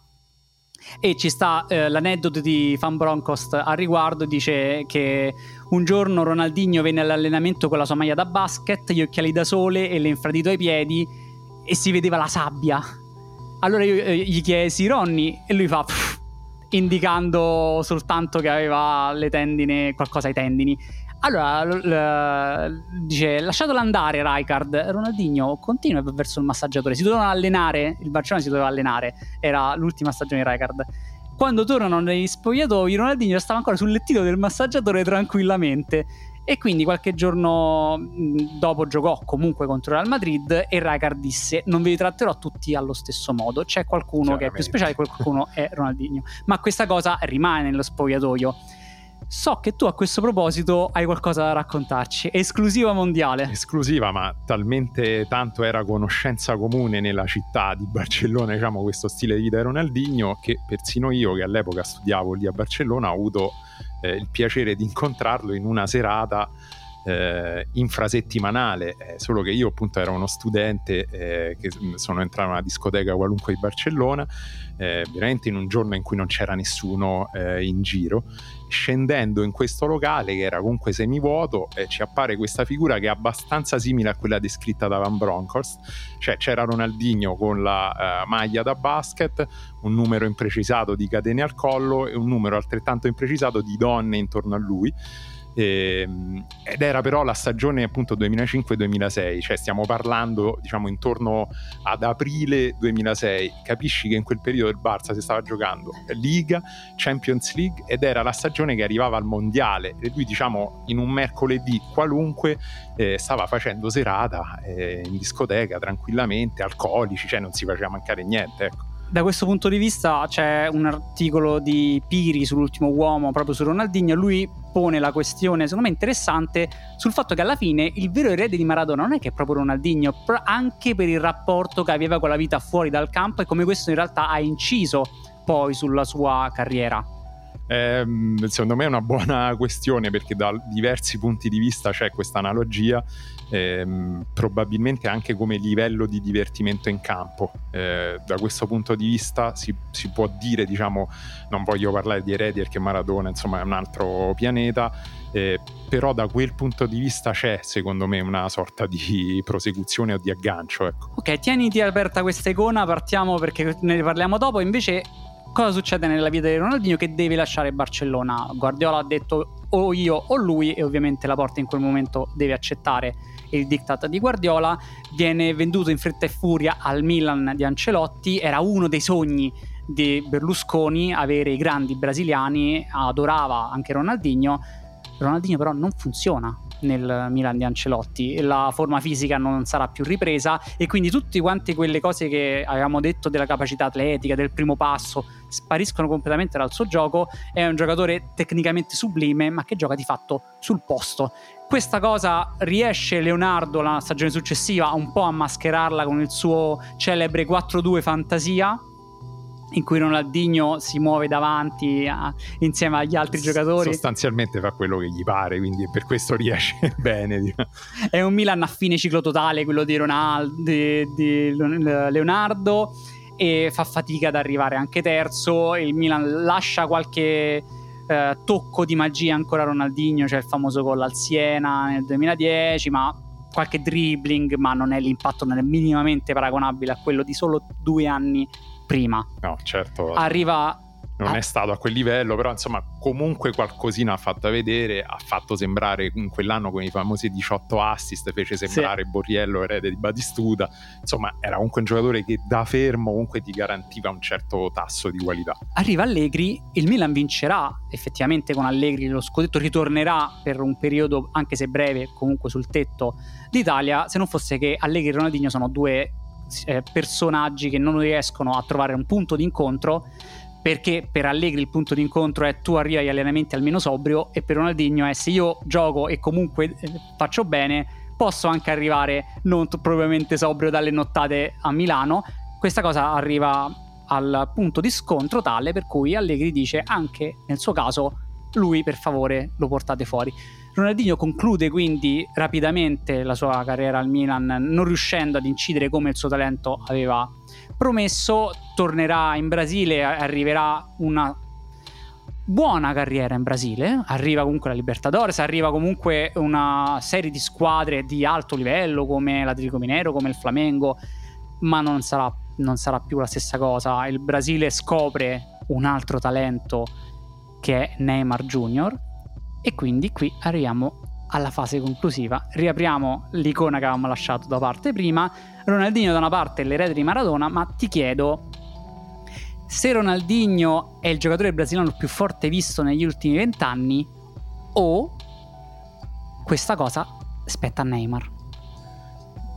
e ci sta eh, l'aneddoto di Fan Broncost a riguardo dice che un giorno Ronaldinho venne all'allenamento con la sua maglia da basket gli occhiali da sole e l'infradito ai piedi e si vedeva la sabbia. Allora io eh, gli chiesi Ronny e lui fa pff, indicando soltanto che aveva le tendine qualcosa ai tendini. Allora, l- l- dice, lasciatelo andare Rijkaard, Ronaldinho continua verso il massaggiatore, si dovevano allenare, il Barcellona si doveva allenare, era l'ultima stagione di Rijkaard. Quando tornano negli spogliatoi, Ronaldinho stava ancora sul lettino del massaggiatore tranquillamente. E quindi qualche giorno dopo giocò comunque contro il Real Madrid e Rijkaard disse non vi tratterò tutti allo stesso modo, c'è qualcuno che è più speciale, qualcuno è Ronaldinho, ma questa cosa rimane nello spogliatoio So che tu a questo proposito hai qualcosa da raccontarci, esclusiva mondiale. Esclusiva, ma talmente tanto era conoscenza comune nella città di Barcellona, diciamo, questo stile di vita di Ronaldinho, che persino io, che all'epoca studiavo lì a Barcellona, ho avuto eh, il piacere di incontrarlo in una serata eh, infrasettimanale, eh, solo che io appunto ero uno studente eh, che sono entrato in una discoteca qualunque di Barcellona, eh, veramente in un giorno in cui non c'era nessuno eh, in giro. Scendendo in questo locale che era comunque semivuoto eh, ci appare questa figura che è abbastanza simile a quella descritta da Van Bronckhorst. Cioè c'era Ronaldinho con la maglia da basket un numero imprecisato di catene al collo e un numero altrettanto imprecisato di donne intorno a lui e, ehm, ed era però la stagione appunto 2005-2006, cioè stiamo parlando diciamo intorno ad aprile 2006. Capisci che in quel periodo il Barça si stava giocando Liga, Champions League ed era la stagione che arrivava al mondiale e lui diciamo in un mercoledì qualunque eh, stava facendo serata eh, in discoteca tranquillamente, alcolici, cioè non si faceva mancare niente, ecco da questo punto di vista c'è un articolo di Piri sull'ultimo uomo proprio su Ronaldinho lui pone la questione secondo me interessante sul fatto che alla fine il vero erede di Maradona non è che è proprio Ronaldinho anche per il rapporto che aveva con la vita fuori dal campo e come questo in realtà ha inciso poi sulla sua carriera? Eh, secondo me è una buona questione perché da diversi punti di vista c'è questa analogia, ehm, probabilmente anche come livello di divertimento in campo. Eh, da questo punto di vista si, si, può dire, diciamo, non voglio parlare di Eredi perché Maradona insomma è un altro pianeta, eh, però da quel punto di vista c'è secondo me una sorta di prosecuzione o di aggancio. Ecco. Ok, tieniti aperta questa icona, partiamo perché ne parliamo dopo, invece cosa succede nella vita di Ronaldinho che deve lasciare Barcellona. Guardiola ha detto o io o lui e ovviamente la porta in quel momento deve accettare il diktat di Guardiola. Viene venduto in fretta e furia al Milan di Ancelotti, era uno dei sogni di Berlusconi avere i grandi brasiliani, adorava anche Ronaldinho. Ronaldinho però non funziona nel Milan di Ancelotti, la forma fisica non sarà più ripresa e quindi tutte quante quelle cose che avevamo detto della capacità atletica, del primo passo, spariscono completamente dal suo gioco. È un giocatore tecnicamente sublime, ma che gioca di fatto sul posto. Questa cosa riesce Leonardo la stagione successiva un po' a mascherarla con il suo celebre 4-2 fantasia, in cui Ronaldinho si muove davanti a, insieme agli altri giocatori. Sostanzialmente fa quello che gli pare, quindi per questo riesce bene. È un Milan a fine ciclo totale, quello di, Ronaldo, di, di Leonardo, e fa fatica ad arrivare anche terzo. Il Milan lascia qualche eh, tocco di magia ancora a Ronaldinho, c'è cioè il famoso gol al Siena nel 2010, ma qualche dribbling, ma non è l'impatto non è minimamente paragonabile a quello di solo due anni prima. No, certo. Arriva non è stato a quel livello, però insomma comunque qualcosina ha fatto vedere, ha fatto sembrare in quell'anno con i famosi 18 assist, fece sembrare sì. Borriello erede di Batistuta, insomma era comunque un giocatore che da fermo comunque ti garantiva un certo tasso di qualità. Arriva Allegri, il Milan vincerà effettivamente con Allegri, lo scudetto ritornerà per un periodo anche se breve comunque sul tetto d'Italia, se non fosse che Allegri e Ronaldinho sono due eh, personaggi che non riescono a trovare un punto di incontro perché per Allegri il punto di incontro è tu arrivi agli allenamenti almeno sobrio e per Ronaldinho è se io gioco e comunque eh, faccio bene posso anche arrivare non propriamente sobrio dalle nottate a Milano. Questa cosa arriva al punto di scontro tale per cui Allegri dice anche nel suo caso lui per favore lo portate fuori. Ronaldinho conclude quindi rapidamente la sua carriera al Milan, non riuscendo ad incidere come il suo talento aveva promesso. Tornerà in Brasile, arriverà una buona carriera in Brasile, arriva comunque la Libertadores, arriva comunque una serie di squadre di alto livello come l'Atletico Minero, come il Flamengo, ma non sarà, non sarà più la stessa cosa. Il Brasile scopre un altro talento che è Neymar Jr e quindi qui arriviamo alla fase conclusiva. Riapriamo l'icona che avevamo lasciato da parte prima. Ronaldinho da una parte l'erede di Maradona, ma ti chiedo se Ronaldinho è il giocatore brasiliano più forte visto negli ultimi vent'anni o questa cosa spetta a Neymar.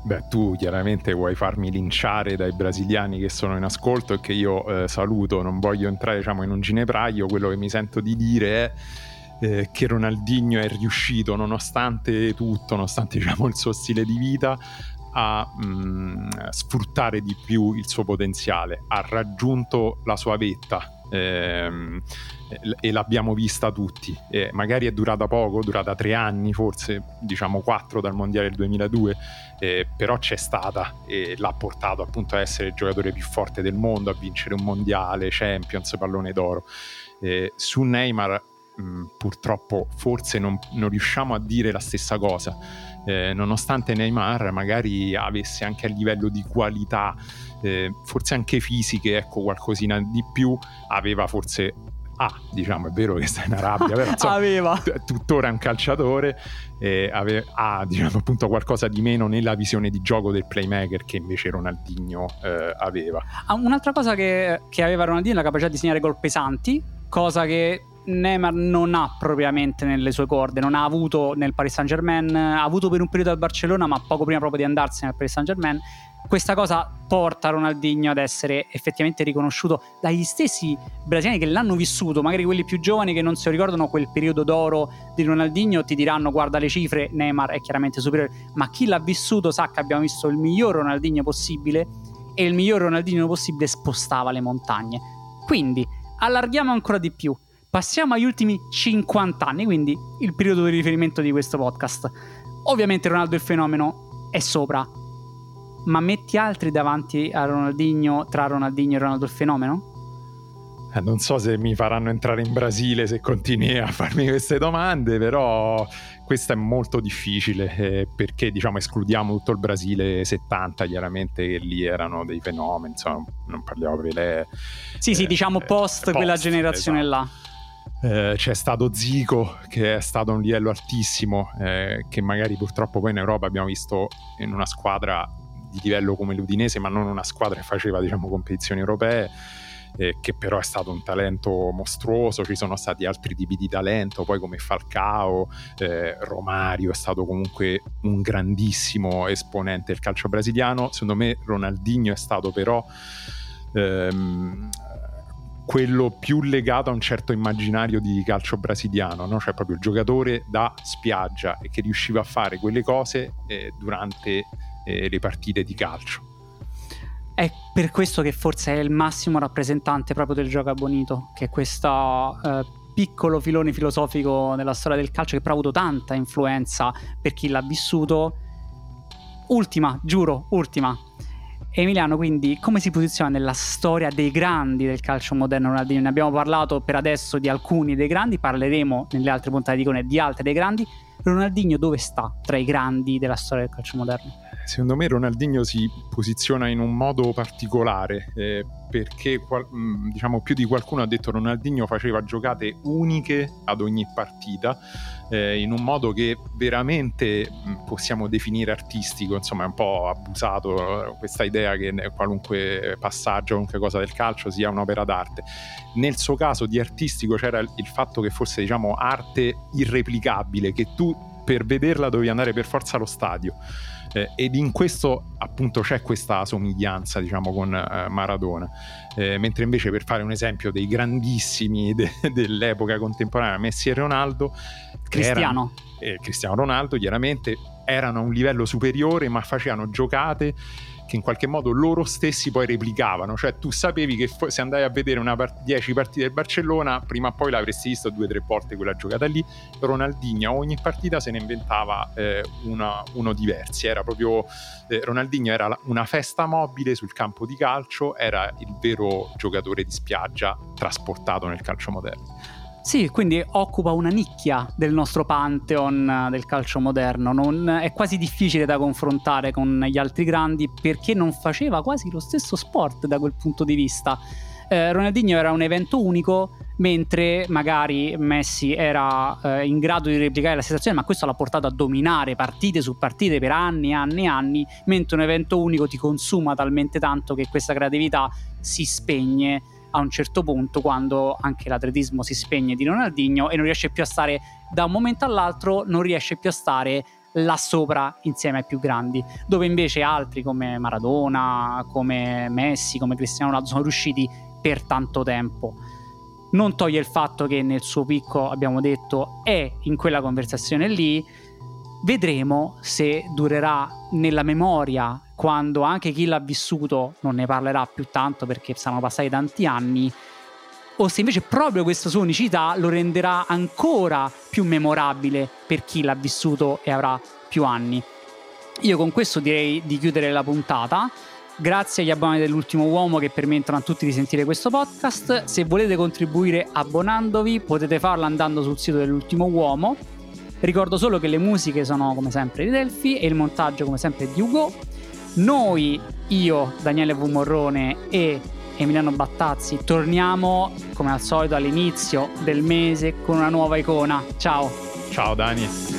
Beh, tu chiaramente vuoi farmi linciare dai brasiliani che sono in ascolto e che io eh, saluto, non voglio entrare diciamo, in un ginepraio, quello che mi sento di dire è eh, che Ronaldinho è riuscito, nonostante tutto, nonostante diciamo, il suo stile di vita, a mh, mm, sfruttare di più il suo potenziale, ha raggiunto la sua vetta. Ehm, e l'abbiamo vista tutti. Eh, magari è durata poco, durata tre anni, forse diciamo quattro dal mondiale del 2002, eh, però c'è stata e l'ha portato appunto a essere il giocatore più forte del mondo, a vincere un mondiale, Champions, pallone d'oro. Eh, su Neymar mh, purtroppo forse non, non, riusciamo a dire la stessa cosa. Eh, nonostante Neymar magari avesse anche a livello di qualità, eh, forse anche fisiche, ecco qualcosina di più, aveva forse ah, diciamo, è vero che sta in Arabia, però insomma, aveva. T- tuttora è un calciatore, eh, ave- ha diciamo, appunto qualcosa di meno nella visione di gioco del playmaker che invece Ronaldinho eh, aveva. Ah, un'altra cosa che, che aveva Ronaldinho è la capacità di segnare gol pesanti, cosa che Neymar non ha propriamente nelle sue corde, non ha avuto nel Paris Saint Germain, ha avuto per un periodo al Barcellona, ma poco prima proprio di andarsene al Paris Saint Germain. Questa cosa porta Ronaldinho ad essere effettivamente riconosciuto dagli stessi brasiliani che l'hanno vissuto, magari quelli più giovani che non si ricordano quel periodo d'oro di Ronaldinho, ti diranno guarda le cifre, Neymar è chiaramente superiore, ma chi l'ha vissuto sa che abbiamo visto il miglior Ronaldinho possibile e il miglior Ronaldinho possibile spostava le montagne Quindi allarghiamo ancora di più. Passiamo agli ultimi 50 anni, quindi il periodo di riferimento di questo podcast. Ovviamente Ronaldo il fenomeno è sopra, ma metti altri davanti a Ronaldinho tra Ronaldinho e Ronaldo il fenomeno? Eh, non so se mi faranno entrare in Brasile se continui a farmi queste domande, però questa è molto difficile eh, perché diciamo escludiamo tutto il Brasile 70, chiaramente che lì erano dei fenomeni, insomma, non parliamo Pelé. Sì, sì, diciamo post, post quella generazione esatto. là. Eh, c'è stato Zico che è stato a un livello altissimo eh, che magari purtroppo poi in Europa abbiamo visto in una squadra di livello come l'Udinese ma non una squadra che faceva diciamo competizioni europee eh, che però è stato un talento mostruoso, ci sono stati altri tipi di talento, poi come Falcao, eh, Romario è stato comunque un grandissimo esponente del calcio brasiliano, secondo me Ronaldinho è stato però ehm, quello più legato a un certo immaginario di calcio brasiliano, no? cioè proprio il giocatore da spiaggia e che riusciva a fare quelle cose eh, durante eh, le partite di calcio. È per questo che forse è il massimo rappresentante proprio del gioco bonito, che è questo eh, piccolo filone filosofico nella storia del calcio che però ha avuto tanta influenza per chi l'ha vissuto. Ultima, giuro, ultima. Emiliano, quindi come si posiziona nella storia dei grandi del calcio moderno Ronaldinho? Ne abbiamo parlato per adesso di alcuni dei grandi, parleremo nelle altre puntate di Cone di altri dei grandi. Ronaldinho dove sta tra i grandi della storia del calcio moderno? Secondo me Ronaldinho si posiziona in un modo particolare eh, perché mm, diciamo più di qualcuno ha detto Ronaldinho faceva giocate uniche ad ogni partita eh, in un modo che veramente mm, possiamo definire artistico, insomma è un po' abusato eh, questa idea che qualunque passaggio, qualunque cosa del calcio sia un'opera d'arte. Nel suo caso di artistico c'era il fatto che fosse diciamo arte irreplicabile, che tu per vederla dovevi andare per forza allo stadio eh, ed in questo appunto c'è questa somiglianza diciamo con eh, Maradona. Eh, mentre invece per fare un esempio dei grandissimi de- dell'epoca contemporanea Messi e Ronaldo Cristiano. erano, eh, Cristiano Ronaldo chiaramente erano a un livello superiore ma facevano giocate che in qualche modo loro stessi poi replicavano, cioè tu sapevi che se andavi a vedere 10 part- partite del Barcellona, prima o poi l'avresti visto due o tre volte quella giocata lì, Ronaldinho ogni partita se ne inventava eh, una, uno diversi, era proprio eh, Ronaldinho era una festa mobile sul campo di calcio, era il vero giocatore di spiaggia trasportato nel calcio moderno. Sì, quindi occupa una nicchia del nostro pantheon eh, del calcio moderno. Non, è quasi difficile da confrontare con gli altri grandi perché non faceva quasi lo stesso sport da quel punto di vista. Eh, Ronaldinho era un evento unico, mentre magari Messi era eh, in grado di replicare la situazione, ma questo l'ha portato a dominare partite su partite per anni e anni e anni, mentre un evento unico ti consuma talmente tanto che questa creatività si spegne a un certo punto quando anche l'atletismo si spegne di Ronaldinho e non riesce più a stare da un momento all'altro non riesce più a stare là sopra insieme ai più grandi dove invece altri come Maradona come Messi come Cristiano Ronaldo sono riusciti per tanto tempo. Non toglie il fatto che nel suo picco abbiamo detto è in quella conversazione lì vedremo se durerà nella memoria quando anche chi l'ha vissuto non ne parlerà più tanto perché saranno passati tanti anni, o se invece proprio questa sua unicità lo renderà ancora più memorabile per chi l'ha vissuto e avrà più anni. Io con questo direi di chiudere la puntata. Grazie agli abbonati dell'ultimo uomo che permettono a tutti di sentire questo podcast. Se volete contribuire abbonandovi potete farlo andando sul sito dell'ultimo uomo. Ricordo solo che le musiche sono come sempre di Delphi e il montaggio come sempre di Ugo. Noi, io, Daniele V. Morrone e Emiliano Battazzi, torniamo come al solito all'inizio del mese con una nuova icona. Ciao. Ciao Dani.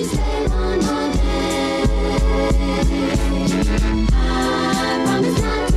I promise not